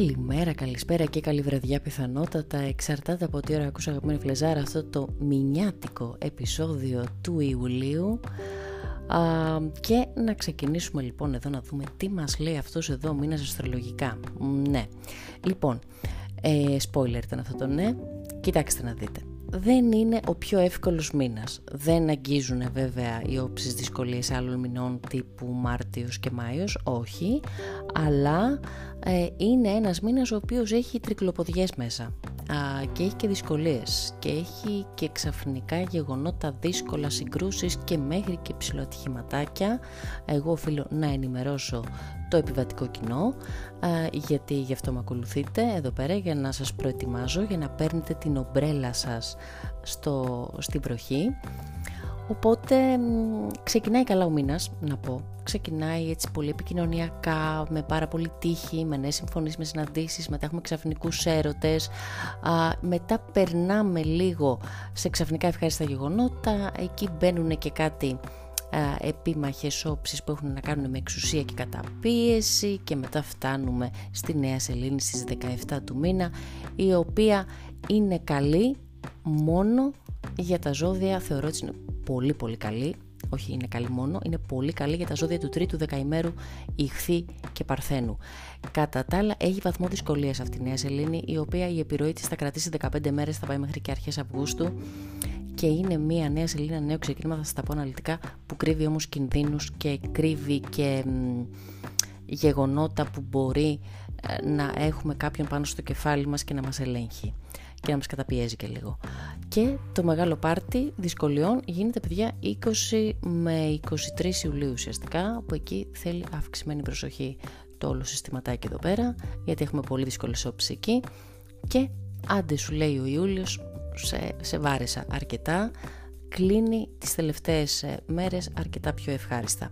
Καλημέρα, καλησπέρα και καλή βραδιά πιθανότατα. Εξαρτάται από τι ώρα ακούσα αγαπημένη φλεζάρα αυτό το μηνιάτικο επεισόδιο του Ιουλίου. Α, και να ξεκινήσουμε λοιπόν εδώ να δούμε τι μας λέει αυτός εδώ μήνας αστρολογικά. Ναι, λοιπόν ε, spoiler ήταν αυτό το ναι. Κοιτάξτε να δείτε δεν είναι ο πιο εύκολος μήνας. Δεν αγγίζουν βέβαια οι όψεις δυσκολίες άλλων μηνών τύπου Μάρτιος και Μάιος, όχι, αλλά ε, είναι ένας μήνας ο οποίος έχει τρικλοποδιές μέσα και έχει και δυσκολίες. Και έχει και ξαφνικά γεγονότα δύσκολα συγκρούσεις και μέχρι και ψηλοατυχηματάκια εγώ οφείλω να ενημερώσω το επιβατικό κοινό γιατί γι' αυτό με ακολουθείτε εδώ πέρα για να σας προετοιμάζω για να παίρνετε την ομπρέλα σας στο, στην βροχή Οπότε ξεκινάει καλά ο μήνας, να πω. Ξεκινάει έτσι πολύ επικοινωνιακά, με πάρα πολύ τύχη, με νέες συμφωνίες, με συναντήσεις, μετά έχουμε ξαφνικούς έρωτες, α, μετά περνάμε λίγο σε ξαφνικά ευχάριστα γεγονότα, εκεί μπαίνουν και κάτι α, επίμαχες όψεις που έχουν να κάνουν με εξουσία και καταπίεση και μετά φτάνουμε στη Νέα Σελήνη στις 17 του μήνα, η οποία είναι καλή μόνο για τα ζώδια θεωρώ ότι είναι πολύ πολύ καλή όχι είναι καλή μόνο, είναι πολύ καλή για τα ζώδια του τρίτου δεκαημέρου Ιχθύ και Παρθένου. Κατά τα άλλα, έχει βαθμό δυσκολίας αυτή η νέα σελήνη, η οποία η επιρροή της θα κρατήσει 15 μέρες, θα πάει μέχρι και αρχές Αυγούστου. Και είναι μια νέα σελήνη, ένα νέο ξεκίνημα, θα σας τα πω αναλυτικά, που κρύβει όμως κινδύνους και κρύβει και γεγονότα που μπορεί ε, να έχουμε κάποιον πάνω στο κεφάλι μας και να μας ελέγχει και να μας καταπιέζει και λίγο. Και το μεγάλο πάρτι δυσκολιών γίνεται παιδιά 20 με 23 Ιουλίου ουσιαστικά, που εκεί θέλει αυξημένη προσοχή το όλο συστηματάκι εδώ πέρα, γιατί έχουμε πολύ δύσκολες όψεις εκεί και άντε σου λέει ο Ιούλιος, σε, σε βάρεσα αρκετά, κλείνει τις τελευταίες ε, μέρες αρκετά πιο ευχάριστα.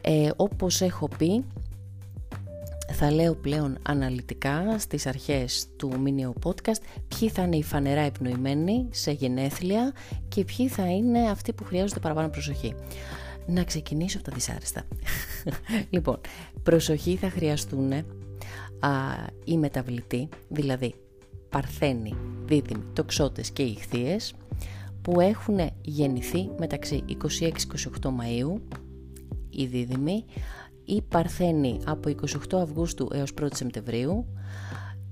Ε, όπως έχω πει θα λέω πλέον αναλυτικά στις αρχές του μήνυου podcast ποιοι θα είναι οι φανερά επνοημένοι σε γενέθλια και ποιοι θα είναι αυτοί που χρειάζονται παραπάνω προσοχή. Να ξεκινήσω από τα δυσάρεστα. λοιπόν, προσοχή θα χρειαστούν α, οι μεταβλητοί, δηλαδή παρθένοι, δίδυμοι, τοξότες και ηχθείες που έχουν γεννηθεί μεταξύ 26-28 Μαΐου, οι δίδυμοι, ή Παρθένοι από 28 Αυγούστου έως 1 Σεπτεμβρίου,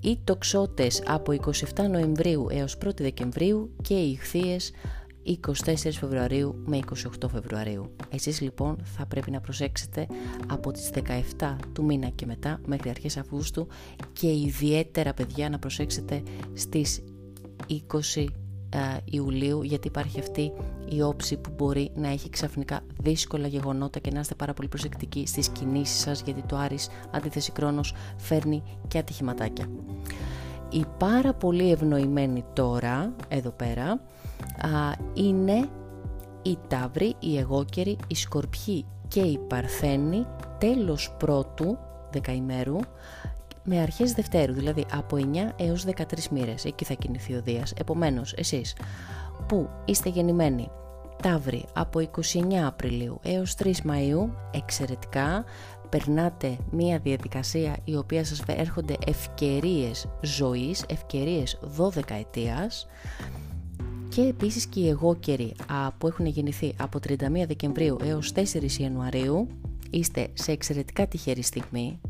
ή Τοξότες από 27 Νοεμβρίου έως 1 Δεκεμβρίου και οι Ιχθείες 24 Φεβρουαρίου με 28 Φεβρουαρίου. Εσείς λοιπόν θα πρέπει να προσέξετε από τις 17 του μήνα και μετά μέχρι αρχές Αυγούστου και ιδιαίτερα παιδιά να προσέξετε στις 20 Ιουλίου γιατί υπάρχει αυτή η όψη που μπορεί να έχει ξαφνικά δύσκολα γεγονότα και να είστε πάρα πολύ προσεκτικοί στις κινήσεις σας γιατί το Άρης αντίθεση Κρόνος φέρνει και ατυχηματάκια. Η πάρα πολύ ευνοημένη τώρα εδώ πέρα α, είναι η Ταύρη, η Εγώκερη, η Σκορπιή και η Παρθένη τέλος πρώτου δεκαημέρου με αρχές Δευτέρου, δηλαδή από 9 έως 13 μοίρες, εκεί θα κινηθεί ο Δίας. Επομένως, εσείς που είστε γεννημένοι Ταύρι από 29 Απριλίου έως 3 Μαΐου, εξαιρετικά, περνάτε μία διαδικασία η οποία σας έρχονται ευκαιρίες ζωής, ευκαιρίες 12 ετίας. Και επίσης και οι εγώκεροι που έχουν γεννηθεί από 31 Δεκεμβρίου έως 4 Ιανουαρίου είστε σε εξαιρετικά τυχερή στιγμή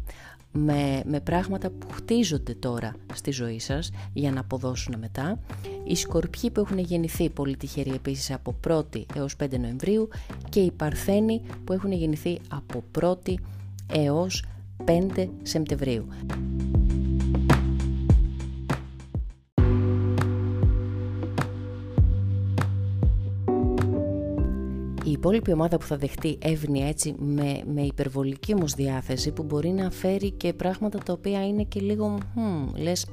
με, με πράγματα που χτίζονται τώρα στη ζωή σας για να αποδώσουν μετά. Οι σκορπιοί που έχουν γεννηθεί πολύ τυχεροί επίσης από 1η έως 5 Νοεμβρίου και οι παρθένοι που έχουν γεννηθεί από 1η έως 5 Σεπτεμβρίου. Υπόλοιπη ομάδα που θα δεχτεί εύνοια έτσι με, με υπερβολική όμως διάθεση που μπορεί να φέρει και πράγματα τα οποία είναι και λίγο hm, λες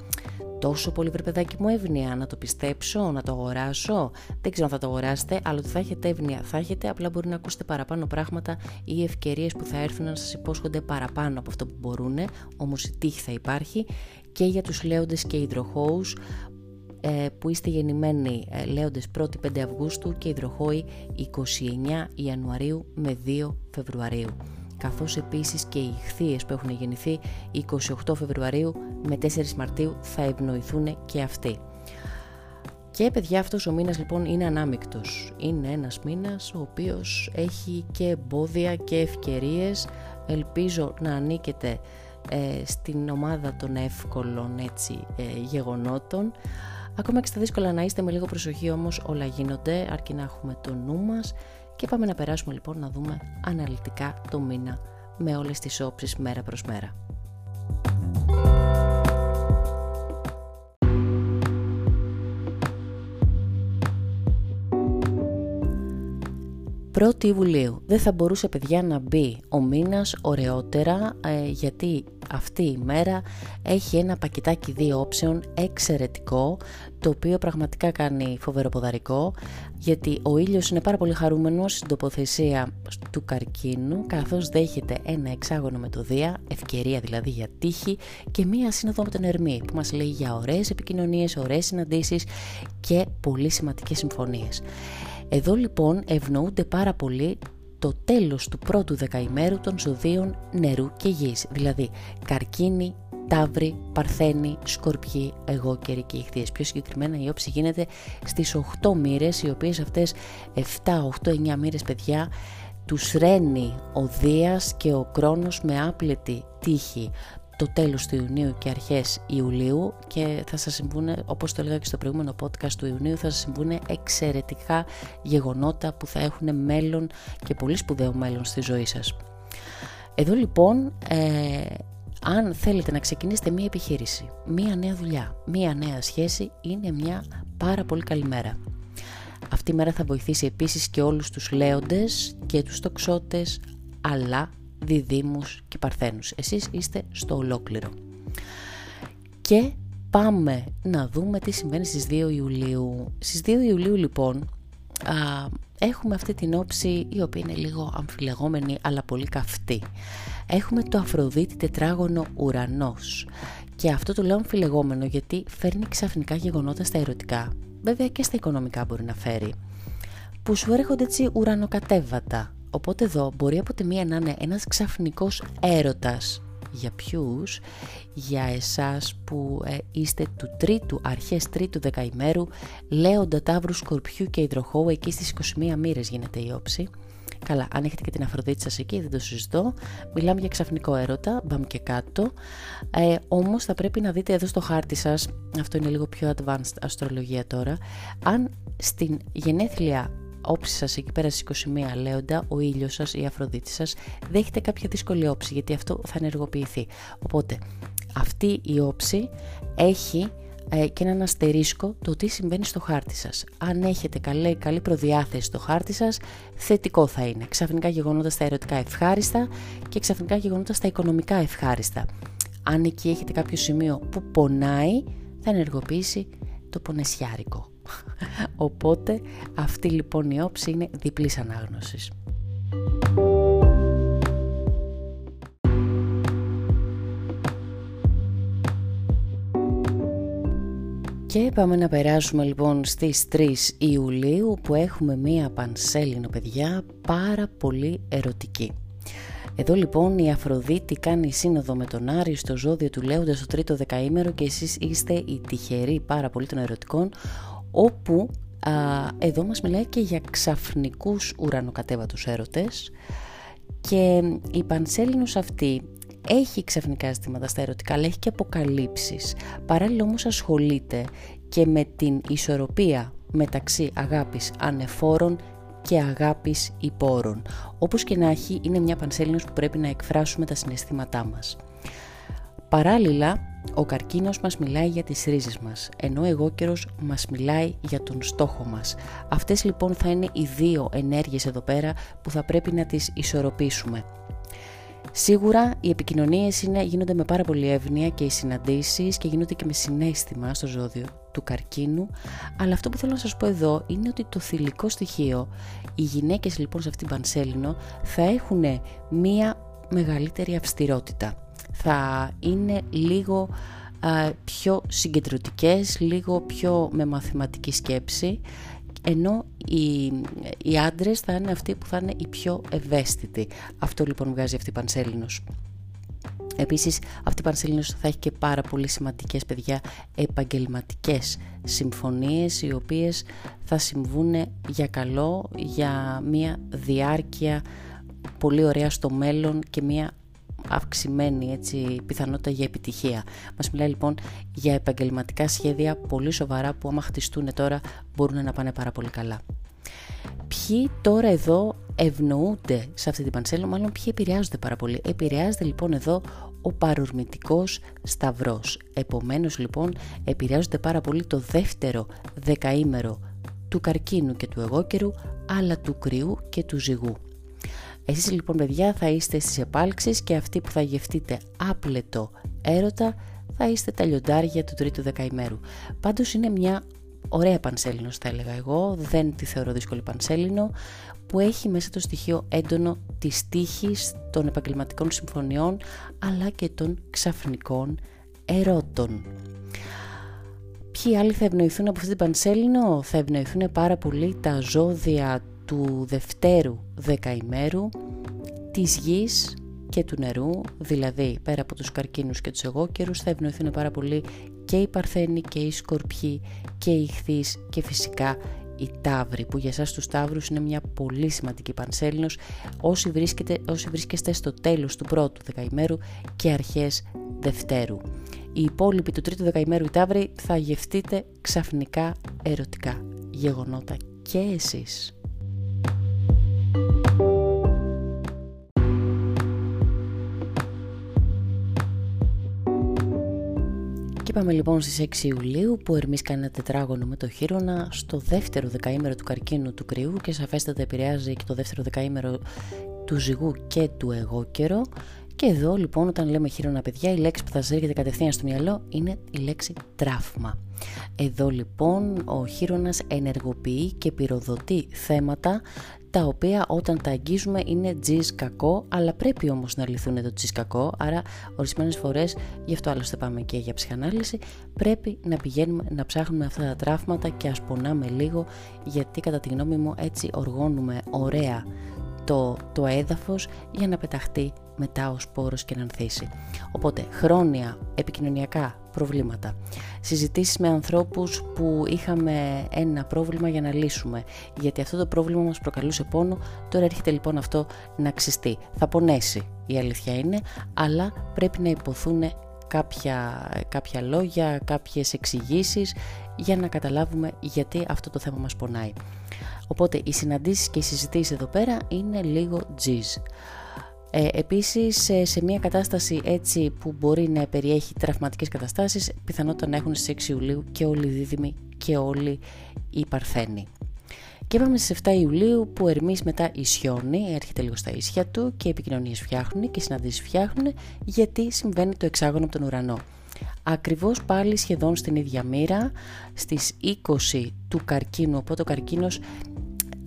τόσο πολύ βρε παιδάκι μου εύνοια να το πιστέψω, να το αγοράσω δεν ξέρω αν θα το αγοράσετε αλλά ότι θα έχετε εύνοια θα έχετε απλά μπορεί να ακούσετε παραπάνω πράγματα ή ευκαιρίες που θα έρθουν να σας υπόσχονται παραπάνω από αυτό που μπορούν όμως η τύχη θα υπάρχει και για τους λέοντες και υδροχώους ε, που είστε γεννημένοι ε, λέοντες 1η 5 Αυγούστου και υδροχόοι 29 Ιανουαρίου με 2 Φεβρουαρίου. καθώς επίσης και οι ηχθείες που έχουν γεννηθεί 28 Φεβρουαρίου με 4 Μαρτίου θα ευνοηθούν και αυτοί. Και παιδιά αυτός ο μήνας λοιπόν είναι ανάμεικτος. Είναι ένας μήνας ο οποίος έχει και εμπόδια και ευκαιρίες. Ελπίζω να ανήκετε ε, στην ομάδα των εύκολων έτσι, ε, γεγονότων. Ακόμα και στα δύσκολα να είστε με λίγο προσοχή όμως όλα γίνονται αρκεί να έχουμε το νου μας και πάμε να περάσουμε λοιπόν να δούμε αναλυτικά το μήνα με όλες τις όψεις μέρα προς μέρα. 1η Ιουλίου. Δεν θα μπορούσε παιδιά να μπει ο μήνας ωραιότερα ε, γιατί αυτή η μέρα έχει ένα πακετάκι δύο όψεων εξαιρετικό το οποίο πραγματικά κάνει φοβερό ποδαρικό γιατί ο ήλιος είναι πάρα πολύ χαρούμενος στην τοποθεσία του καρκίνου καθώς δέχεται ένα εξάγωνο με το Δία, ευκαιρία δηλαδή για τύχη και μία σύνοδο με τον Ερμή που μας λέει για ωραίες επικοινωνίες, ωραίες συναντήσεις και πολύ σημαντικές συμφωνίες. Εδώ λοιπόν ευνοούνται πάρα πολύ το τέλος του πρώτου δεκαημέρου των ζωδίων νερού και γης, δηλαδή καρκίνη, ταύρη, παρθένη, σκορπιή, εγώ και ηχθείες. Πιο συγκεκριμένα η όψη γίνεται στις 8 μοίρες, οι οποίες αυτές 7, 8, 9 μοίρες παιδιά τους ρένει ο Δίας και ο Κρόνος με άπλετη τύχη το τέλος του Ιουνίου και αρχές Ιουλίου και θα σας συμβούν, όπως το έλεγα και στο προηγούμενο podcast του Ιουνίου, θα σας συμβούν εξαιρετικά γεγονότα που θα έχουν μέλλον και πολύ σπουδαίο μέλλον στη ζωή σας. Εδώ λοιπόν, ε, αν θέλετε να ξεκινήσετε μία επιχείρηση, μία νέα δουλειά, μία νέα σχέση, είναι μια πάρα πολύ καλή μέρα. Αυτή η μέρα θα βοηθήσει επίσης και όλους τους λέοντες και τους τοξότες, αλλά διδήμους και παρθένους. Εσείς είστε στο ολόκληρο. Και πάμε να δούμε τι συμβαίνει στις 2 Ιουλίου. Στις 2 Ιουλίου λοιπόν α, έχουμε αυτή την όψη η οποία είναι λίγο αμφιλεγόμενη αλλά πολύ καυτή. Έχουμε το Αφροδίτη τετράγωνο ουρανός και αυτό το λέω αμφιλεγόμενο γιατί φέρνει ξαφνικά γεγονότα στα ερωτικά. Βέβαια και στα οικονομικά μπορεί να φέρει. Που σου έρχονται έτσι ουρανοκατέβατα Οπότε εδώ μπορεί από τη μία να είναι ένας ξαφνικός έρωτας για ποιους, για εσάς που ε, είστε του τρίτου, αρχές τρίτου δεκαημέρου, λέοντα τάβρου σκορπιού και υδροχώου, εκεί στις 21 μοίρες γίνεται η όψη. Καλά, αν έχετε και την Αφροδίτη σας εκεί, δεν το συζητώ. Μιλάμε για ξαφνικό έρωτα, πάμε και κάτω. Ε, όμως θα πρέπει να δείτε εδώ στο χάρτη σας, αυτό είναι λίγο πιο advanced αστρολογία τώρα, αν στην γενέθλια όψη σας εκεί πέρα στις 21 λέοντα, ο ήλιος σας, η Αφροδίτη σας, δέχεται κάποια δύσκολη όψη γιατί αυτό θα ενεργοποιηθεί. Οπότε αυτή η όψη έχει ε, και έναν αστερίσκο το τι συμβαίνει στο χάρτη σας. Αν έχετε καλή, καλή προδιάθεση στο χάρτη σας, θετικό θα είναι. Ξαφνικά γεγονότα στα ερωτικά ευχάριστα και ξαφνικά γεγονότα στα οικονομικά ευχάριστα. Αν εκεί έχετε κάποιο σημείο που πονάει, θα ενεργοποιήσει το πονεσιάρικο. Οπότε αυτή λοιπόν η όψη είναι διπλής ανάγνωσης. Και πάμε να περάσουμε λοιπόν στις 3 Ιουλίου που έχουμε μία πανσέλινο παιδιά πάρα πολύ ερωτική. Εδώ λοιπόν η Αφροδίτη κάνει σύνοδο με τον Άρη στο ζώδιο του Λέοντα στο τρίτο δεκαήμερο και εσείς είστε οι τυχεροί πάρα πολύ των ερωτικών όπου α, εδώ μας μιλάει και για ξαφνικούς ουρανοκατέβατους έρωτες και η Πανσέλινος αυτή έχει ξαφνικά ζητήματα στα ερωτικά αλλά έχει και αποκαλύψεις παράλληλα όμως ασχολείται και με την ισορροπία μεταξύ αγάπης ανεφόρων και αγάπης υπόρων. Όπως και να έχει, είναι μια πανσέλινος που πρέπει να εκφράσουμε τα συναισθήματά μας. Παράλληλα, ο καρκίνος μας μιλάει για τις ρίζες μας, ενώ ο εγώκερος μας μιλάει για τον στόχο μας. Αυτές λοιπόν θα είναι οι δύο ενέργειες εδώ πέρα που θα πρέπει να τις ισορροπήσουμε. Σίγουρα οι επικοινωνίες είναι, γίνονται με πάρα πολύ εύνοια και οι συναντήσεις και γίνονται και με συνέστημα στο ζώδιο του καρκίνου, αλλά αυτό που θέλω να σας πω εδώ είναι ότι το θηλυκό στοιχείο, οι γυναίκες λοιπόν σε αυτήν την πανσέλινο θα έχουν μία μεγαλύτερη αυστηρότητα. Θα είναι λίγο πιο συγκεντρωτικές, λίγο πιο με μαθηματική σκέψη ενώ οι, οι άντρες θα είναι αυτοί που θα είναι οι πιο ευαίσθητοι. Αυτό λοιπόν βγάζει αυτή η Πανσέλινος. Επίσης αυτή η Πανσέλινος θα έχει και πάρα πολύ σημαντικές παιδιά επαγγελματικές συμφωνίες οι οποίες θα συμβούν για καλό, για μια διάρκεια πολύ ωραία στο μέλλον και μια αυξημένη έτσι, πιθανότητα για επιτυχία. Μας μιλάει λοιπόν για επαγγελματικά σχέδια πολύ σοβαρά που άμα χτιστούν τώρα μπορούν να πάνε πάρα πολύ καλά. Ποιοι τώρα εδώ ευνοούνται σε αυτή την πανσέλα, μάλλον ποιοι επηρεάζονται πάρα πολύ. Επηρεάζεται λοιπόν εδώ ο παρορμητικός σταυρός. Επομένως λοιπόν επηρεάζονται πάρα πολύ το δεύτερο δεκαήμερο του καρκίνου και του εγώκερου, αλλά του κρυού και του ζυγού. Εσείς λοιπόν παιδιά θα είστε στις επάλξεις και αυτοί που θα γευτείτε άπλετο έρωτα θα είστε τα λιοντάρια του τρίτου δεκαημέρου. Πάντως είναι μια ωραία πανσέλινος θα έλεγα εγώ, δεν τη θεωρώ δύσκολη πανσέλινο, που έχει μέσα το στοιχείο έντονο της τύχης των επαγγελματικών συμφωνιών αλλά και των ξαφνικών ερώτων. Ποιοι άλλοι θα ευνοηθούν από αυτή την πανσέλινο, θα ευνοηθούν πάρα πολύ τα ζώδια του δευτέρου δεκαημέρου της γης και του νερού, δηλαδή πέρα από τους καρκίνους και τους εγώκερους θα ευνοηθούν πάρα πολύ και οι παρθένοι και οι σκορπιοί και οι ηχθείς και φυσικά οι ταύροι που για εσάς τους ταύρους είναι μια πολύ σημαντική πανσέλινος όσοι, βρίσκετε, όσοι βρίσκεστε στο τέλος του πρώτου δεκαημέρου και αρχές δευτέρου. Οι υπόλοιποι του τρίτου δεκαημέρου οι ταύροι θα γευτείτε ξαφνικά ερωτικά γεγονότα και εσείς. Είπαμε λοιπόν στις 6 Ιουλίου που Ερμής κάνει ένα τετράγωνο με το χείρονα στο δεύτερο δεκαήμερο του καρκίνου του κρυού και σαφέστατα επηρεάζει και το δεύτερο δεκαήμερο του ζυγού και του εγώκερο και εδώ λοιπόν όταν λέμε χείρονα παιδιά η λέξη που θα σας έρχεται κατευθείαν στο μυαλό είναι η λέξη τραύμα. Εδώ λοιπόν ο χείρονας ενεργοποιεί και πυροδοτεί θέματα τα οποία όταν τα αγγίζουμε είναι τζις κακό, αλλά πρέπει όμως να λυθούν το τζις κακό, άρα ορισμένες φορές, γι' αυτό άλλωστε πάμε και για ψυχανάλυση, πρέπει να πηγαίνουμε να ψάχνουμε αυτά τα τραύματα και ας πονάμε λίγο, γιατί κατά τη γνώμη μου έτσι οργώνουμε ωραία το, το έδαφος για να πεταχτεί μετά ο σπόρος και να ανθίσει. Οπότε χρόνια επικοινωνιακά προβλήματα, συζητήσεις με ανθρώπους που είχαμε ένα πρόβλημα για να λύσουμε, γιατί αυτό το πρόβλημα μας προκαλούσε πόνο, τώρα έρχεται λοιπόν αυτό να ξυστεί. Θα πονέσει η αλήθεια είναι, αλλά πρέπει να υποθούν κάποια, κάποια λόγια, κάποιες εξηγήσεις για να καταλάβουμε γιατί αυτό το θέμα μας πονάει. Οπότε οι συναντήσεις και οι συζητήσεις εδώ πέρα είναι λίγο τζιζ. Ε, επίσης σε μια κατάσταση έτσι που μπορεί να περιέχει τραυματικές καταστάσεις πιθανότητα να έχουν στις 6 Ιουλίου και όλοι οι δίδυμοι και όλοι οι παρθένοι. Και είπαμε στις 7 Ιουλίου που Ερμής μετά ισιώνει, έρχεται λίγο στα ίσια του και επικοινωνίες φτιάχνουν και συναντήσεις φτιάχνουν γιατί συμβαίνει το εξάγωνο από τον ουρανό. Ακριβώς πάλι σχεδόν στην ίδια μοίρα, στις 20 του καρκίνου, οπότε ο καρκίνος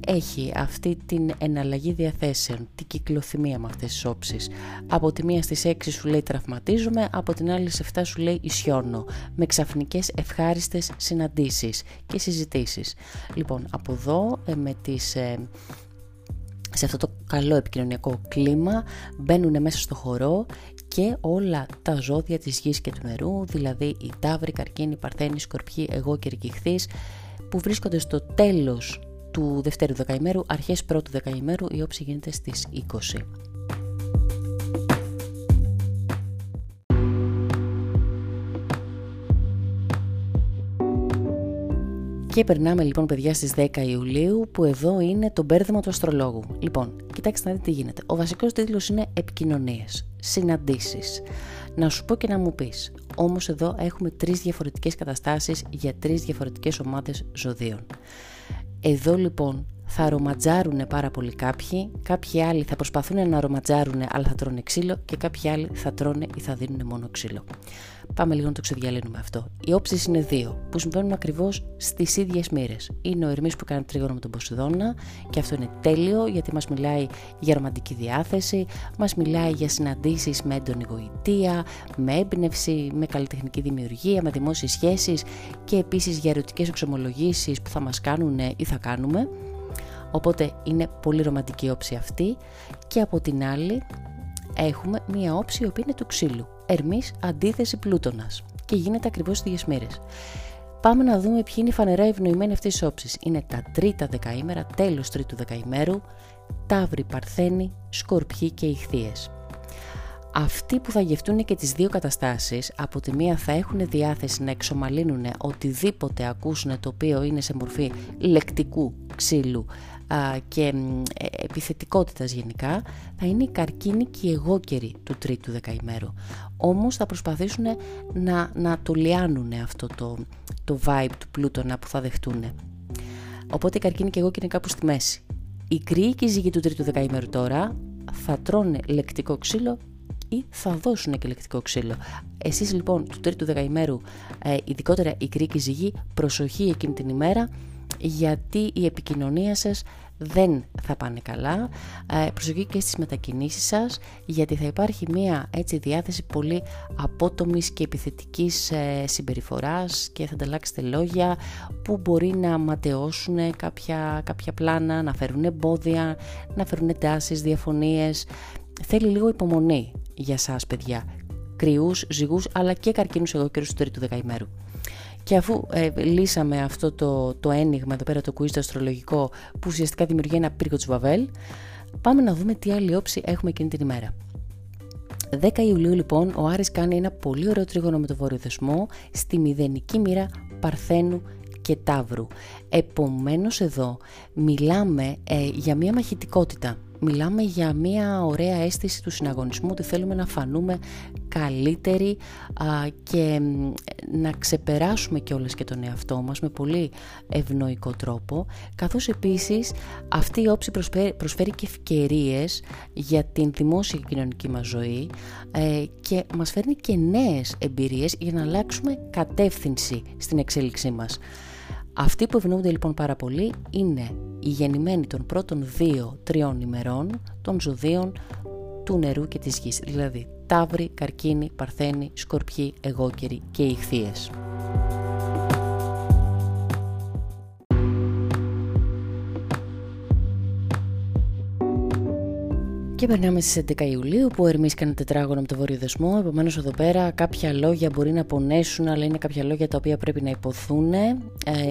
έχει αυτή την εναλλαγή διαθέσεων, την κυκλοθυμία με αυτές τις όψεις. Από τη μία στις 6 σου λέει τραυματίζομαι, από την άλλη στις 7 σου λέει ισιώνω, με ξαφνικές ευχάριστες συναντήσεις και συζητήσεις. Λοιπόν, από εδώ ε, με τις... Ε, σε αυτό το καλό επικοινωνιακό κλίμα μπαίνουν μέσα στο χορό και όλα τα ζώδια της γης και του νερού, δηλαδή οι τάβροι, καρκίνοι, παρθένοι, σκορπιοί, εγώ και που βρίσκονται στο τέλος του δευτέρου δεκαημέρου, αρχές πρώτου δεκαημέρου, η όψη γίνεται στις 20. Και περνάμε λοιπόν παιδιά στις 10 Ιουλίου που εδώ είναι το μπέρδεμα του αστρολόγου. Λοιπόν, κοιτάξτε να δείτε τι γίνεται. Ο βασικός τίτλος είναι επικοινωνίες, συναντήσεις. Να σου πω και να μου πεις. Όμως εδώ έχουμε τρεις διαφορετικές καταστάσεις για τρεις διαφορετικές ομάδες ζωδίων. Εδώ λοιπόν θα αρωματζάρουν πάρα πολύ κάποιοι, κάποιοι άλλοι θα προσπαθούν να αρωματζάρουν αλλά θα τρώνε ξύλο και κάποιοι άλλοι θα τρώνε ή θα δίνουν μόνο ξύλο. Πάμε λίγο να το ξεδιαλύνουμε αυτό. Οι όψεις είναι δύο, που συμβαίνουν ακριβώς στις ίδιες μοίρε. Είναι ο Ερμής που κάνει τρίγωνο με τον Ποσειδώνα, και αυτό είναι τέλειο γιατί μας μιλάει για ρομαντική διάθεση, μας μιλάει για συναντήσεις με έντονη γοητεία, με έμπνευση, με καλλιτεχνική δημιουργία, με δημόσιες σχέσεις και επίσης για ερωτικές εξομολογήσει που θα μας κάνουν ή θα κάνουμε. Οπότε είναι πολύ ρομαντική όψη αυτή και από την άλλη έχουμε μία όψη η οποία είναι του ξύλου. Ερμής αντίθεση πλούτονας και γίνεται ακριβώς στις μέρες. Πάμε να δούμε ποιοι είναι οι φανερά ευνοημένοι αυτές τις όψεις. Είναι τα τρίτα δεκαήμερα, τέλος τρίτου δεκαημέρου, ταύροι, παρθένοι, σκορπιοί και ηχθείες. Αυτοί που θα γευτούν και τις δύο καταστάσεις, από τη μία θα έχουν διάθεση να εξομαλύνουν οτιδήποτε ακούσουν το οποίο είναι σε μορφή λεκτικού ξύλου και ε, επιθετικότητας γενικά, θα είναι η καρκίνη και η εγώκερη του τρίτου δεκαημέρου. Όμως θα προσπαθήσουν να, να το λιάνουν αυτό το, το vibe του πλούτονα που θα δεχτούν. Οπότε η καρκίνη και εγώκερη είναι κάπου στη μέση. Οι κρύοι και οι ζυγοί του τρίτου δεκαημέρου τώρα θα τρώνε λεκτικό ξύλο ή θα δώσουν και λεκτικό ξύλο. Εσείς λοιπόν του τρίτου δεκαημέρου, ε, ειδικότερα οι κρύοι και οι ζυγοί, προσοχή εκείνη την ημέρα, γιατί η επικοινωνία σας δεν θα πάνε καλά. Ε, προσοχή και στις μετακινήσεις σας, γιατί θα υπάρχει μία έτσι διάθεση πολύ απότομης και επιθετικής ε, συμπεριφοράς και θα ανταλλάξετε λόγια που μπορεί να ματαιώσουν κάποια, κάποια πλάνα, να φέρουν εμπόδια, να φέρουν εντάσεις, διαφωνίες. Θέλει λίγο υπομονή για σας παιδιά, κρυούς, ζυγούς αλλά και καρκίνους εγώ του τρίτου δεκαημέρου. Και αφού ε, λύσαμε αυτό το, το ένιγμα εδώ πέρα το quiz το αστρολογικό που ουσιαστικά δημιουργεί ένα πύργο του Βαβέλ, πάμε να δούμε τι άλλη όψη έχουμε εκείνη την ημέρα. 10 Ιουλίου λοιπόν ο Άρης κάνει ένα πολύ ωραίο τρίγωνο με το βόρειο δεσμό στη μηδενική μοίρα Παρθένου και Ταύρου. Επομένως εδώ μιλάμε ε, για μια μαχητικότητα μιλάμε για μια ωραία αίσθηση του συναγωνισμού ότι θέλουμε να φανούμε καλύτεροι και να ξεπεράσουμε κιόλας και τον εαυτό μας με πολύ ευνοϊκό τρόπο καθώς επίσης αυτή η όψη προσφέρει, και ευκαιρίες για την δημόσια και κοινωνική μας ζωή ε, και μας φέρνει και νέες εμπειρίες για να αλλάξουμε κατεύθυνση στην εξέλιξή μας. Αυτοί που ευνοούνται λοιπόν πάρα πολύ είναι οι γεννημένοι των πρώτων δύο-τριών ημερών των ζωδίων του νερού και της γης, δηλαδή ταύροι, καρκίνοι, παρθένοι, σκορπιοί, εγώκεροι και ηχθείες. Και περνάμε στις 11 Ιουλίου που ο Ερμής κάνει τετράγωνο με το βόρειο δεσμό. Επομένως, εδώ πέρα κάποια λόγια μπορεί να πονέσουν, αλλά είναι κάποια λόγια τα οποία πρέπει να υποθούν, ε,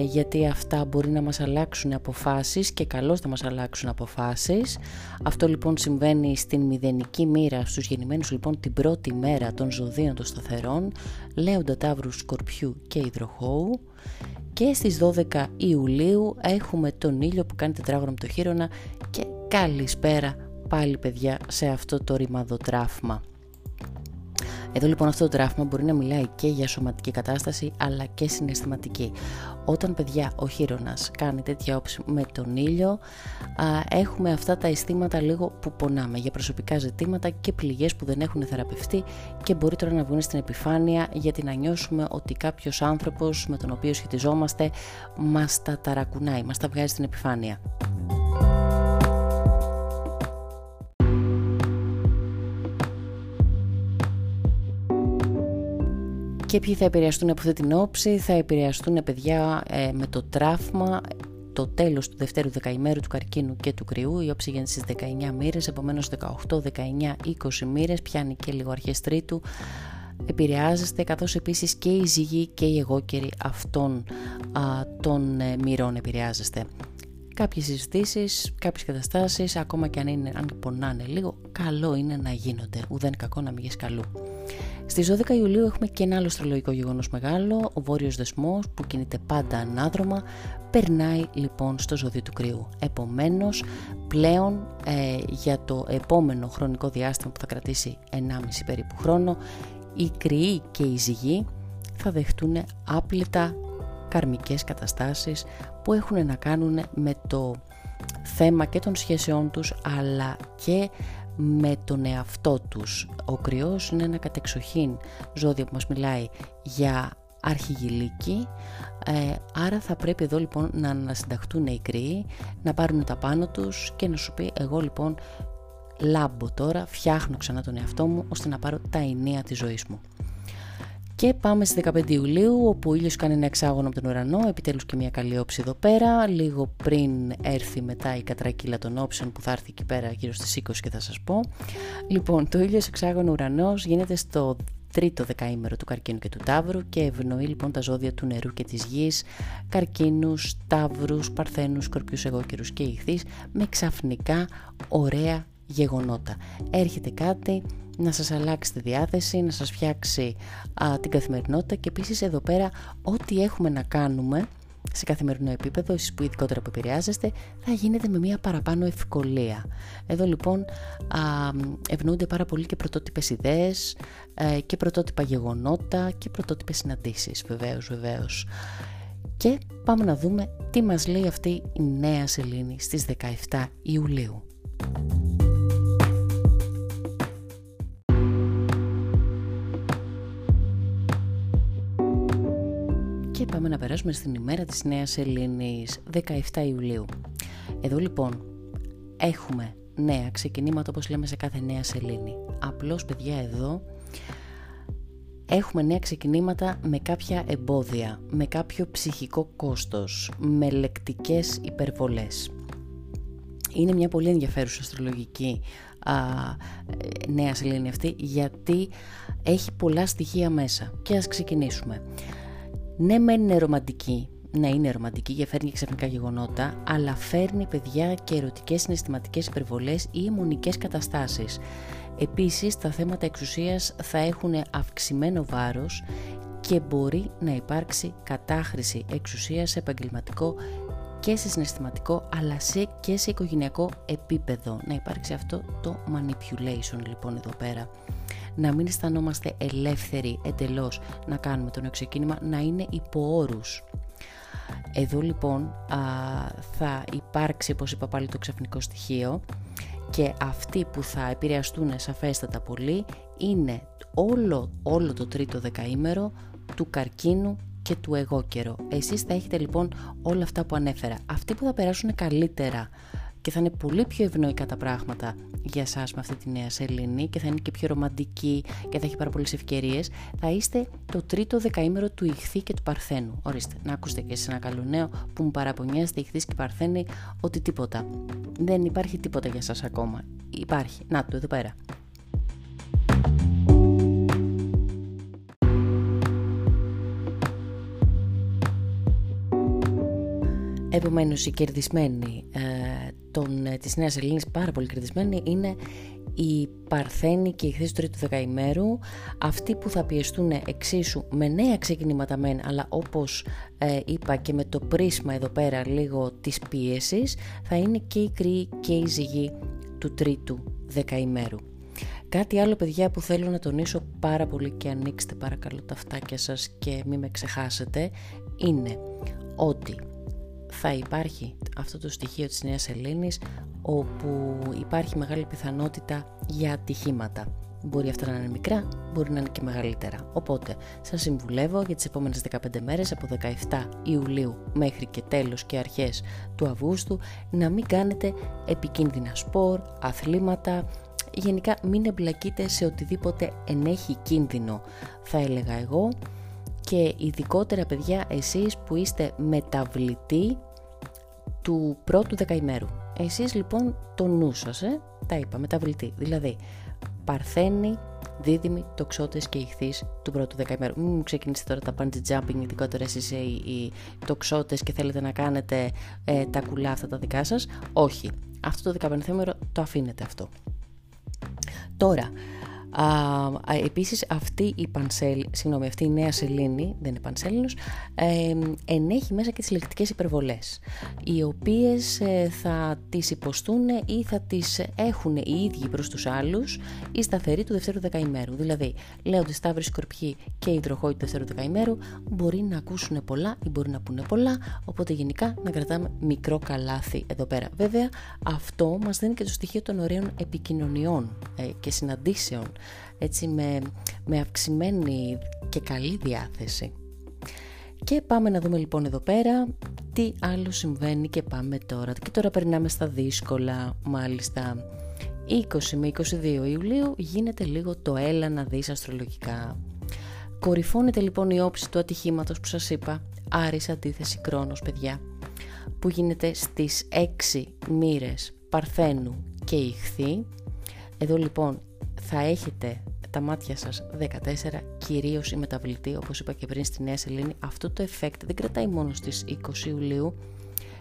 γιατί αυτά μπορεί να μας αλλάξουν αποφάσεις και καλώς θα μας αλλάξουν αποφάσεις. Αυτό λοιπόν συμβαίνει στην μηδενική μοίρα στους γεννημένους λοιπόν την πρώτη μέρα των ζωδίων των σταθερών, Λέοντα Ταύρου Σκορπιού και Ιδροχώου. Και στις 12 Ιουλίου έχουμε τον ήλιο που κάνει τετράγωνο με το χείρονα και καλησπέρα πάλι παιδιά σε αυτό το ρημαδοτράφημα. Εδώ λοιπόν αυτό το τράφημα μπορεί να μιλάει και για σωματική κατάσταση αλλά και συναισθηματική. Όταν παιδιά ο χείρονας κάνει τέτοια όψη με τον ήλιο α, έχουμε αυτά τα αισθήματα λίγο που πονάμε για προσωπικά ζητήματα και πληγές που δεν έχουν θεραπευτεί και μπορεί τώρα να βγουν στην επιφάνεια γιατί να νιώσουμε ότι κάποιος άνθρωπος με τον οποίο σχετιζόμαστε μας τα ταρακουνάει, μας τα βγάζει στην επιφάνεια. Και ποιοι θα επηρεαστούν από αυτή την όψη, θα επηρεαστούν παιδιά ε, με το τράφμα, το τέλος του δευτέρου δεκαημέρου του καρκίνου και του κρυού, η όψη γίνεται στις 19 μοίρες, επομένως 18, 19, 20 μοίρες, πιάνει και λίγο αρχές τρίτου, επηρεάζεστε καθώς επίσης και οι ζυγοί και οι εγώκεροι αυτών α, των ε, μοίρων επηρεάζεστε. Κάποιες συζητήσεις, κάποιες καταστάσεις, ακόμα και αν, είναι, αν πονάνε λίγο, καλό είναι να γίνονται, ουδέν κακό να μην καλού. Στις 12 Ιουλίου έχουμε και ένα άλλο αστρολογικό γεγονός μεγάλο. Ο βόρειος δεσμός που κινείται πάντα ανάδρομα περνάει λοιπόν στο ζώδιο του κρυού. Επομένως, πλέον ε, για το επόμενο χρονικό διάστημα που θα κρατήσει 1,5 περίπου χρόνο, οι κρυοί και οι ζυγοί θα δεχτούν άπλητα καρμικές καταστάσεις που έχουν να κάνουν με το θέμα και των σχέσεών τους αλλά και με τον εαυτό τους. Ο κρυός είναι ένα κατεξοχήν ζώδιο που μας μιλάει για αρχιγυλίκη, ε, άρα θα πρέπει εδώ λοιπόν να ανασυνταχτούν οι κρύοι, να πάρουν τα πάνω τους και να σου πει εγώ λοιπόν λάμπω τώρα, φτιάχνω ξανά τον εαυτό μου ώστε να πάρω τα ενία της ζωής μου. Και πάμε στις 15 Ιουλίου όπου ο ήλιος κάνει ένα εξάγωνο από τον ουρανό, επιτέλους και μια καλή όψη εδώ πέρα, λίγο πριν έρθει μετά η κατρακύλα των όψεων που θα έρθει εκεί πέρα γύρω στις 20 και θα σας πω. Λοιπόν, το ήλιος εξάγωνο ουρανός γίνεται στο τρίτο δεκαήμερο του καρκίνου και του τάβρου και ευνοεί λοιπόν τα ζώδια του νερού και της γης, καρκίνους, τάβρους, παρθένους, σκορπιούς, εγώκερους και ηχθείς με ξαφνικά ωραία γεγονότα. Έρχεται κάτι να σας αλλάξει τη διάθεση, να σας φτιάξει α, την καθημερινότητα και επίσης εδώ πέρα ό,τι έχουμε να κάνουμε σε καθημερινό επίπεδο, εσείς που ειδικότερα που επηρεάζεστε, θα γίνεται με μια παραπάνω ευκολία. Εδώ λοιπόν α, ευνοούνται πάρα πολύ και πρωτότυπες ιδέες ε, και πρωτότυπα γεγονότα και πρωτότυπες συναντήσεις, βεβαίως, βεβαίως. Και πάμε να δούμε τι μας λέει αυτή η νέα σελήνη στις 17 Ιουλίου. Πάμε να περάσουμε στην ημέρα της Νέας Ελλήνης, 17 Ιουλίου. Εδώ λοιπόν έχουμε νέα ξεκινήματα όπως λέμε σε κάθε Νέα Σελήνη. Απλώς παιδιά εδώ έχουμε νέα ξεκινήματα με κάποια εμπόδια, με κάποιο ψυχικό κόστος, με λεκτικές υπερβολές. Είναι μια πολύ ενδιαφέρουσα αστρολογική α, νέα σελήνη αυτή γιατί έχει πολλά στοιχεία μέσα. Και ας ξεκινήσουμε ναι μεν είναι ρομαντική, να είναι ρομαντική και φέρνει ξαφνικά γεγονότα, αλλά φέρνει παιδιά και ερωτικές συναισθηματικές υπερβολές ή αιμονικές καταστάσεις. Επίσης, τα θέματα εξουσίας θα έχουν αυξημένο βάρος και μπορεί να υπάρξει κατάχρηση εξουσίας σε επαγγελματικό και σε συναισθηματικό αλλά σε και σε οικογενειακό επίπεδο. Να υπάρξει αυτό το manipulation λοιπόν εδώ πέρα να μην αισθανόμαστε ελεύθεροι εντελώς να κάνουμε το νέο ξεκίνημα, να είναι υπό όρους. Εδώ λοιπόν α, θα υπάρξει, όπως είπα πάλι, το ξαφνικό στοιχείο και αυτοί που θα επηρεαστούν σαφέστατα πολύ είναι όλο, όλο το τρίτο δεκαήμερο του καρκίνου και του εγώ καιρό. Εσείς θα έχετε λοιπόν όλα αυτά που ανέφερα. Αυτοί που θα περάσουν καλύτερα και θα είναι πολύ πιο ευνοϊκά τα πράγματα για εσάς με αυτή τη νέα σελήνη και θα είναι και πιο ρομαντική και θα έχει πάρα πολλές ευκαιρίες, θα είστε το τρίτο δεκαήμερο του Ιχθύ και του Παρθένου. Ορίστε, να ακούσετε και εσείς ένα καλό νέο που μου παραπονιάζετε Ιχθύ και Παρθένη ότι τίποτα. Δεν υπάρχει τίποτα για εσά ακόμα. Υπάρχει. Να το εδώ πέρα. Επομένως η κερδισμένη ε, των, ε, της Νέας Ελλήνης πάρα πολύ κερδισμένη είναι η Παρθένη και η χθες του τρίτου δεκαημέρου αυτοί που θα πιεστούν εξίσου με νέα ξεκινήματα μεν αλλά όπως ε, είπα και με το πρίσμα εδώ πέρα λίγο της πίεσης θα είναι και η κρύη και η ζυγή του τρίτου δεκαημέρου. Κάτι άλλο παιδιά που θέλω να τονίσω πάρα πολύ και ανοίξτε παρακαλώ τα φτάκια σας και μην με ξεχάσετε είναι ότι θα υπάρχει αυτό το στοιχείο της Νέας Ελλήνης όπου υπάρχει μεγάλη πιθανότητα για ατυχήματα. Μπορεί αυτά να είναι μικρά, μπορεί να είναι και μεγαλύτερα. Οπότε, σας συμβουλεύω για τις επόμενες 15 μέρες από 17 Ιουλίου μέχρι και τέλος και αρχές του Αυγούστου να μην κάνετε επικίνδυνα σπορ, αθλήματα, γενικά μην εμπλακείτε σε οτιδήποτε ενέχει κίνδυνο θα έλεγα εγώ και ειδικότερα παιδιά εσείς που είστε μεταβλητοί του πρώτου δεκαημέρου. Εσείς λοιπόν το νου σας, ε, τα είπα, μεταβλητή. Δηλαδή, παρθένη, δίδυμη, τοξότες και ηχθείς του πρώτου δεκαημέρου. Μην μου ξεκινήσετε τώρα τα bungee jumping, ειδικότερα εσείς οι, οι τοξότες και θέλετε να κάνετε ε, τα κουλά αυτά τα δικά σας. Όχι. Αυτό το δεκαπενθέμερο το αφήνετε αυτό. Τώρα, Α, επίσης αυτή η, πανσέλ, συγγνώμη, αυτή η νέα σελήνη, δεν είναι πανσέλινος, ε, ενέχει μέσα και τις λεκτικές υπερβολές, οι οποίες ε, θα τις υποστούν ή θα τις έχουν οι ίδιοι προς τους άλλους οι σταθεροί του δευτέρου δεκαημέρου. Δηλαδή, ότι Σταύροι, Σκορπιοί και Υδροχόοι του δευτέρου δεκαημέρου μπορεί να ακούσουν πολλά ή μπορεί να πούνε πολλά, οπότε γενικά να κρατάμε μικρό καλάθι εδώ πέρα. Βέβαια, αυτό μας δίνει και το στοιχείο των ωραίων επικοινωνιών ε, και συναντήσεων έτσι με, με αυξημένη και καλή διάθεση. Και πάμε να δούμε λοιπόν εδώ πέρα τι άλλο συμβαίνει και πάμε τώρα. Και τώρα περνάμε στα δύσκολα μάλιστα. 20 με 22 Ιουλίου γίνεται λίγο το έλα να δεις αστρολογικά. Κορυφώνεται λοιπόν η όψη του ατυχήματος που σας είπα, Άρης αντίθεση Κρόνος παιδιά, που γίνεται στις 6 μοίρες Παρθένου και Ιχθύ. Εδώ λοιπόν θα έχετε τα μάτια σας 14, κυρίως η μεταβλητή, όπως είπα και πριν στη Νέα Σελήνη, αυτό το effect δεν κρατάει μόνο στις 20 Ιουλίου,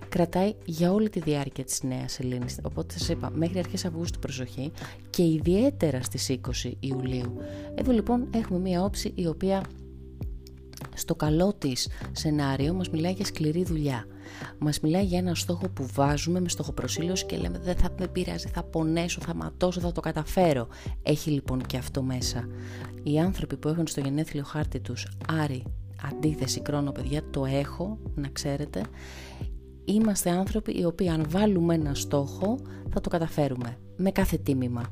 κρατάει για όλη τη διάρκεια της Νέας Σελήνης. Οπότε σας είπα, μέχρι αρχές Αυγούστου προσοχή και ιδιαίτερα στις 20 Ιουλίου. Εδώ λοιπόν έχουμε μία όψη η οποία στο καλό της σενάριο μας μιλάει για σκληρή δουλειά. Μας μιλάει για ένα στόχο που βάζουμε με στοχοπροσύλωση και λέμε δεν θα με πειράζει, θα πονέσω, θα ματώσω, θα το καταφέρω. Έχει λοιπόν και αυτό μέσα. Οι άνθρωποι που έχουν στο γενέθλιο χάρτη τους Άρη, αντίθεση κρόνο παιδιά, το έχω να ξέρετε. Είμαστε άνθρωποι οι οποίοι αν βάλουμε ένα στόχο θα το καταφέρουμε με κάθε τίμημα.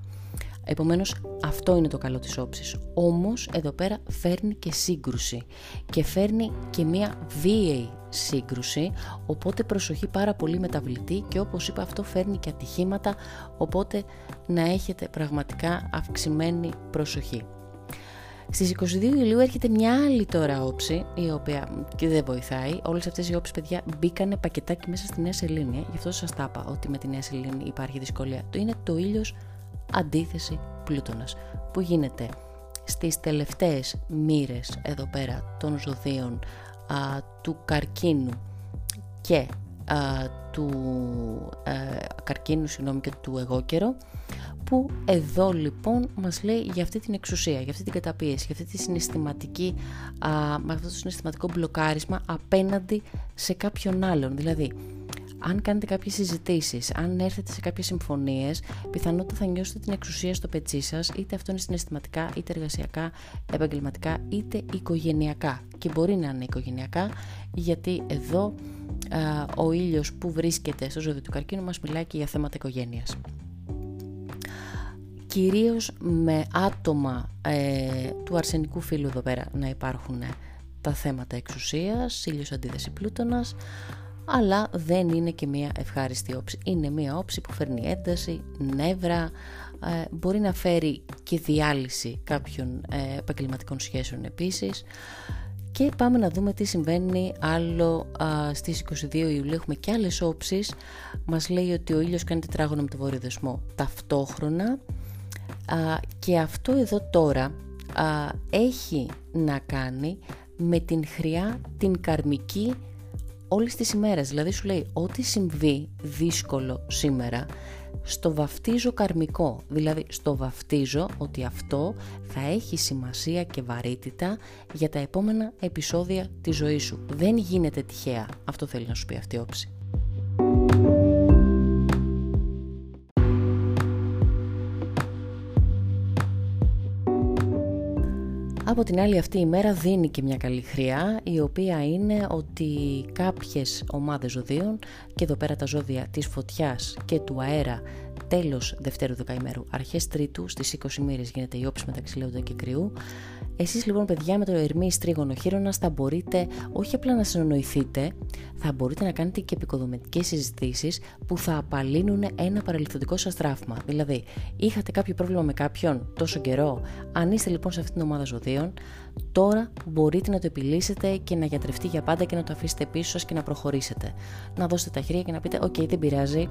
Επομένως αυτό είναι το καλό της όψης. Όμως εδώ πέρα φέρνει και σύγκρουση και φέρνει και μία βίαιη σύγκρουση οπότε προσοχή πάρα πολύ μεταβλητή και όπως είπα αυτό φέρνει και ατυχήματα οπότε να έχετε πραγματικά αυξημένη προσοχή. Στις 22 Ιουλίου έρχεται μια άλλη τώρα όψη, η οποία και δεν βοηθάει. Όλες αυτές οι όψεις, παιδιά, μπήκανε πακετάκι μέσα στη Νέα Σελήνη. Γι' αυτό σας τα είπα ότι με τη Νέα Σελήνη υπάρχει δυσκολία. Το είναι το ήλιος αντίθεση Πλούτονας που γίνεται στις τελευταίες μοίρες εδώ πέρα των ζωδίων α, του καρκίνου και α, του α, καρκίνου συγγνώμη, και του εγώκερο που εδώ λοιπόν μας λέει για αυτή την εξουσία, για αυτή την καταπίεση, για αυτή τη συναισθηματική, α, με αυτό το συναισθηματικό μπλοκάρισμα απέναντι σε κάποιον άλλον. Δηλαδή, αν κάνετε κάποιες συζητήσεις, αν έρθετε σε κάποιες συμφωνίες, πιθανότητα θα νιώσετε την εξουσία στο πετσί σας, είτε αυτό είναι συναισθηματικά, είτε εργασιακά, επαγγελματικά, είτε οικογενειακά. Και μπορεί να είναι οικογενειακά, γιατί εδώ α, ο ήλιος που βρίσκεται στο ζώδιο του καρκίνου μας μιλάει και για θέματα οικογένειας. Κυρίως με άτομα ε, του αρσενικού φύλου εδώ πέρα να υπάρχουν τα θέματα εξουσίας, ήλιος αντίθεση πλούτονας, αλλά δεν είναι και μια ευχάριστη όψη. Είναι μια όψη που φέρνει ένταση, νεύρα, ε, μπορεί να φέρει και διάλυση κάποιων ε, επαγγελματικών σχέσεων επίσης. Και πάμε να δούμε τι συμβαίνει άλλο α, στις 22 Ιουλίου. Έχουμε και άλλες όψεις. Μας λέει ότι ο ήλιος κάνει τετράγωνο με το βόρειο δεσμό ταυτόχρονα. και αυτό εδώ τώρα α, έχει να κάνει με την χρειά, την καρμική όλης της ημέρας. Δηλαδή σου λέει ό,τι συμβεί δύσκολο σήμερα στο βαφτίζω καρμικό. Δηλαδή στο βαφτίζω ότι αυτό θα έχει σημασία και βαρύτητα για τα επόμενα επεισόδια της ζωής σου. Δεν γίνεται τυχαία. Αυτό θέλει να σου πει αυτή η όψη. Από την άλλη αυτή η μέρα δίνει και μια καλή χρειά η οποία είναι ότι κάποιες ομάδες ζωδίων και εδώ πέρα τα ζώδια της φωτιάς και του αέρα τέλος δευτέρου δεκαημέρου αρχές τρίτου στις 20 μοίρες γίνεται η όψη μεταξύ Λέοντα και Κρυού εσείς λοιπόν παιδιά με το Ερμή Τρίγωνο Χείρονας θα μπορείτε όχι απλά να συνονοηθείτε, θα μπορείτε να κάνετε και επικοδομητικές συζητήσεις που θα απαλύνουν ένα παρελθοντικό σας τραύμα. Δηλαδή, είχατε κάποιο πρόβλημα με κάποιον τόσο καιρό, αν είστε λοιπόν σε αυτήν την ομάδα ζωδίων, τώρα μπορείτε να το επιλύσετε και να γιατρευτεί για πάντα και να το αφήσετε πίσω σας και να προχωρήσετε. Να δώσετε τα χέρια και να πείτε, οκ δεν πειράζει,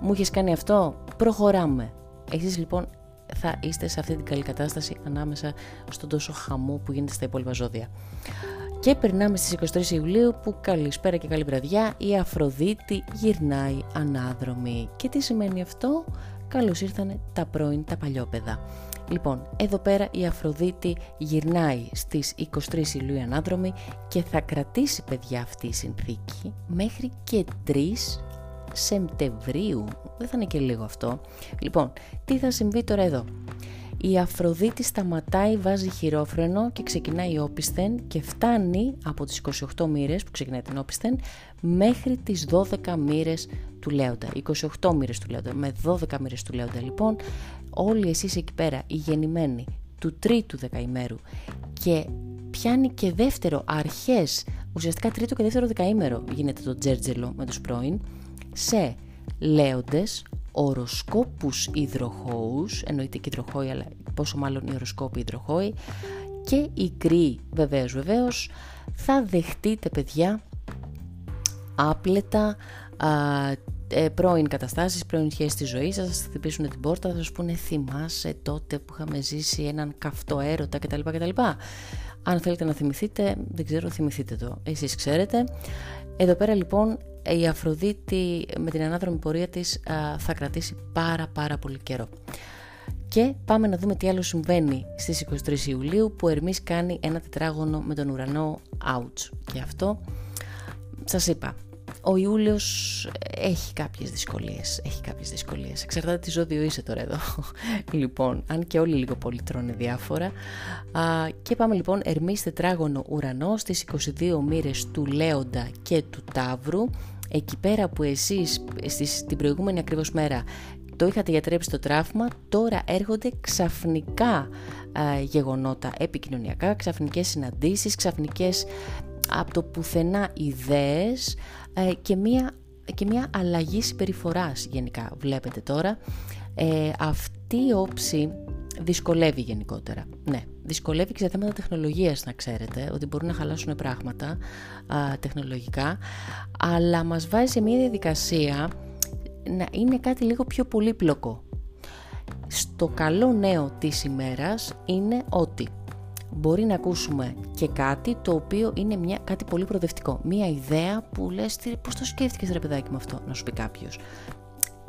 μου έχει κάνει αυτό, προχωράμε. Εσείς λοιπόν θα είστε σε αυτή την καλή κατάσταση ανάμεσα στον τόσο χαμό που γίνεται στα υπόλοιπα ζώδια. Και περνάμε στις 23 Ιουλίου που καλησπέρα και καλή βραδιά η Αφροδίτη γυρνάει ανάδρομη. Και τι σημαίνει αυτό; καλώς ήρθανε τα πρώην τα παλιόπαιδα. Λοιπόν, εδώ πέρα η Αφροδίτη γυρνάει στις 23 Ιουλίου ανάδρομη και θα κρατήσει παιδιά αυτή η συνθήκη μέχρι και 3 Σεπτεμβρίου. Δεν θα είναι και λίγο αυτό. Λοιπόν, τι θα συμβεί τώρα εδώ; Η Αφροδίτη σταματάει, βάζει χειρόφρενο και ξεκινάει η όπισθεν και φτάνει από τις 28 μοίρες που ξεκινάει την όπισθεν μέχρι τις 12 μοίρες του Λέοντα. 28 μοίρες του Λέοντα. Με 12 μοίρες του Λέοντα λοιπόν όλοι εσείς εκεί πέρα οι γεννημένοι του τρίτου δεκαημέρου και πιάνει και δεύτερο αρχές, ουσιαστικά τρίτο και δεύτερο δεκαήμερο γίνεται το τζέρτζελο με τους πρώην σε λέοντες, οροσκόπους υδροχώους, εννοείται και υδροχώοι αλλά πόσο μάλλον οι οροσκόποι υδροχώοι και οι κρύοι βεβαίως βεβαίως θα δεχτείτε παιδιά άπλετα α, ε, πρώην καταστάσεις, πρώην σχέση της ζωής σας, θα σας χτυπήσουν την πόρτα, θα σας πούνε θυμάσαι τότε που είχαμε ζήσει έναν καυτό έρωτα κτλ. κτλ. Αν θέλετε να θυμηθείτε, δεν ξέρω, θυμηθείτε το. Εσείς ξέρετε. Εδώ πέρα λοιπόν η Αφροδίτη με την ανάδρομη πορεία της θα κρατήσει πάρα πάρα πολύ καιρό. Και πάμε να δούμε τι άλλο συμβαίνει στις 23 Ιουλίου που ο Ερμής κάνει ένα τετράγωνο με τον ουρανό Ouch. Και αυτό σας είπα, ο Ιούλιος έχει κάποιες δυσκολίες, έχει κάποιες δυσκολίες. Εξαρτάται τι ζώδιο είσαι τώρα εδώ. λοιπόν, αν και όλοι λίγο πολύ τρώνε διάφορα. Α, και πάμε λοιπόν Ερμής τετράγωνο ουρανό στις 22 μοίρες του Λέοντα και του Ταύρου. Εκεί πέρα που εσείς στις, την προηγούμενη ακριβώς μέρα το είχατε γιατρέψει το τραύμα, τώρα έρχονται ξαφνικά γεγονότα επικοινωνιακά, ξαφνικές συναντήσεις, ξαφνικές από το πουθενά ιδέες ε, και, μια, και μια αλλαγή συμπεριφοράς γενικά βλέπετε τώρα. Ε, αυτή η όψη δυσκολεύει γενικότερα. Ναι, δυσκολεύει και σε θέματα τεχνολογίας να ξέρετε, ότι μπορούν να χαλάσουν πράγματα τεχνολογικά, αλλά μας βάζει σε μια διαδικασία να είναι κάτι λίγο πιο πολύπλοκο. Στο καλό νέο της ημέρας είναι ότι μπορεί να ακούσουμε και κάτι το οποίο είναι μια, κάτι πολύ προοδευτικό. Μια ιδέα που λες πώς το σκέφτηκες ρε παιδάκι με αυτό να σου πει κάποιος.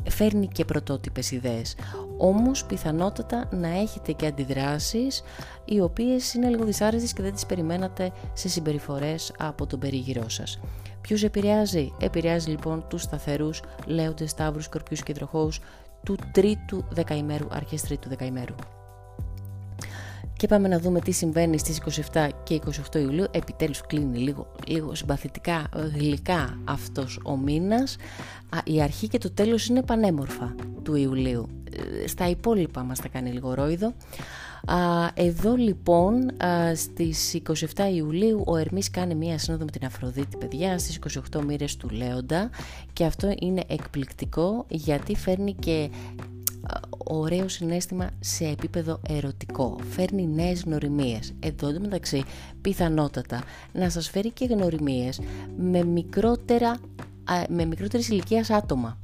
Φέρνει και πρωτότυπες ιδέες. Όμως πιθανότατα να έχετε και αντιδράσεις οι οποίες είναι λίγο δυσάρεστες και δεν τις περιμένατε σε συμπεριφορές από τον περίγυρό σας. Ποιους επηρεάζει; Επηρεάζει λοιπόν τους σταθερούς λέοντες, σταύρους, σκορπιούς και υδροχώους του τρίτου δεκαημέρου, αρχές τρίτου δεκαημέρου. Και πάμε να δούμε τι συμβαίνει στις 27 και 28 Ιουλίου. Επιτέλους κλείνει λίγο, λίγο συμπαθητικά γλυκά αυτός ο μήνας. η αρχή και το τέλος είναι πανέμορφα του Ιουλίου. Ε, στα υπόλοιπα μας τα κάνει λίγο ρόιδο. Εδώ λοιπόν στις 27 Ιουλίου ο Ερμής κάνει μία σύνοδο με την Αφροδίτη παιδιά στις 28 μοίρες του Λέοντα και αυτό είναι εκπληκτικό γιατί φέρνει και ωραίο συνέστημα σε επίπεδο ερωτικό. Φέρνει νέες γνωριμίες. Εδώ μεταξύ πιθανότατα να σας φέρει και γνωριμίες με, μικρότερα, με μικρότερης ηλικίας άτομα.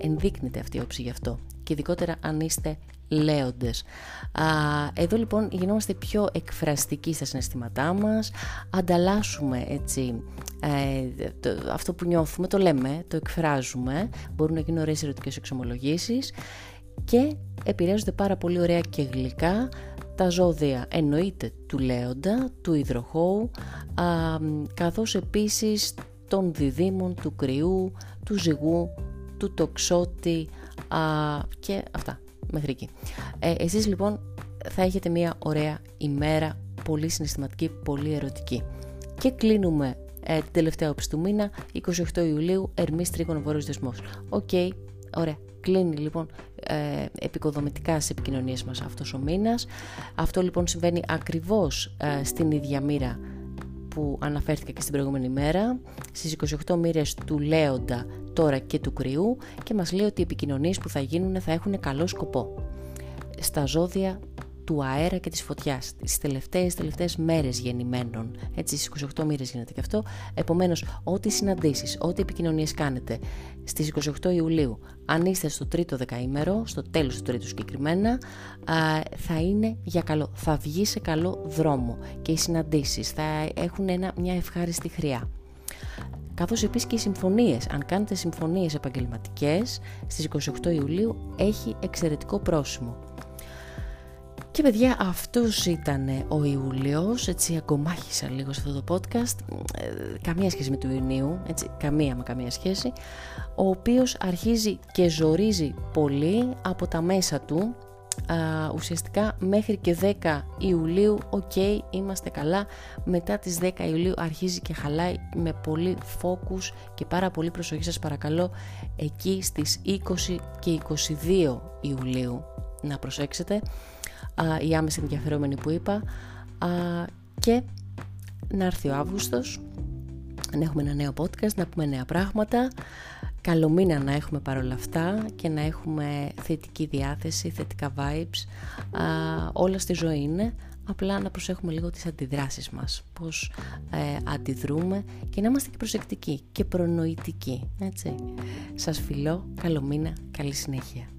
Ενδείκνεται αυτή η όψη γι' αυτό. Και ειδικότερα αν είστε λέοντες. Εδώ λοιπόν γινόμαστε πιο εκφραστικοί στα συναισθήματά μας, ανταλλάσσουμε έτσι ε, αυτό που νιώθουμε, το λέμε, το εκφράζουμε, μπορούν να γίνουν ωραίες ερωτικές εξομολογήσεις και επηρεάζονται πάρα πολύ ωραία και γλυκά τα ζώδια εννοείται του Λέοντα, του Ιδροχώου, α, καθώς επίσης των διδήμων, του Κρυού, του Ζυγού, του Τοξότη α, και αυτά μέχρι εκεί. Ε, εσείς λοιπόν θα έχετε μια ωραία ημέρα, πολύ συναισθηματική, πολύ ερωτική. Και κλείνουμε ε, την τελευταία όψη του μήνα, 28 Ιουλίου, Ερμής Τρίγωνο Βόρειος Δεσμός. OK, okay, ωραία. Κλείνει λοιπόν ε, εποικοδομητικά στις επικοινωνίες μας αυτός ο μήνας. Αυτό λοιπόν συμβαίνει ακριβώς ε, στην ίδια μοίρα που αναφέρθηκα και στην προηγούμενη μέρα, στις 28 μοίρες του Λέοντα τώρα και του Κριού και μας λέει ότι οι επικοινωνίες που θα γίνουν θα έχουν καλό σκοπό. Στα ζώδια του αέρα και της φωτιάς, τις τελευταίες, τελευταίες μέρες γεννημένων, έτσι στις 28 μοίρες γίνεται και αυτό, επομένως ό,τι συναντήσεις, ό,τι επικοινωνίες κάνετε στις 28 Ιουλίου, αν είστε στο τρίτο δεκαήμερο, στο τέλος του τρίτου συγκεκριμένα, θα είναι για καλό, θα βγει σε καλό δρόμο και οι συναντήσεις θα έχουν ένα, μια ευχάριστη χρειά. καθώς επίσης και οι συμφωνίες. Αν κάνετε συμφωνίες επαγγελματικές, στις 28 Ιουλίου έχει εξαιρετικό πρόσημο. Και παιδιά αυτός ήταν ο Ιούλιος, έτσι αγκομάχησα λίγο σε αυτό το podcast, ε, καμία σχέση με του Ιουνίου, έτσι, καμία με καμία σχέση, ο οποίος αρχίζει και ζορίζει πολύ από τα μέσα του, ουσιαστικά μέχρι και 10 Ιουλίου, οκ, είμαστε καλά, μετά τις 10 Ιουλίου αρχίζει και χαλάει με πολύ focus και πάρα πολύ προσοχή σας παρακαλώ εκεί στις 20 και 22 Ιουλίου. Να προσέξετε οι άμεση ενδιαφερόμενοι που είπα. Και να έρθει ο Αύγουστος να έχουμε ένα νέο podcast, να πούμε νέα πράγματα. Καλό μήνα να έχουμε παρόλα αυτά και να έχουμε θετική διάθεση, θετικά vibes. Όλα στη ζωή είναι. Απλά να προσέχουμε λίγο τις αντιδράσεις μας πως ε, αντιδρούμε και να είμαστε και προσεκτικοί και προνοητικοί έτσι. σας φιλώ, καλό μήνα, καλή συνέχεια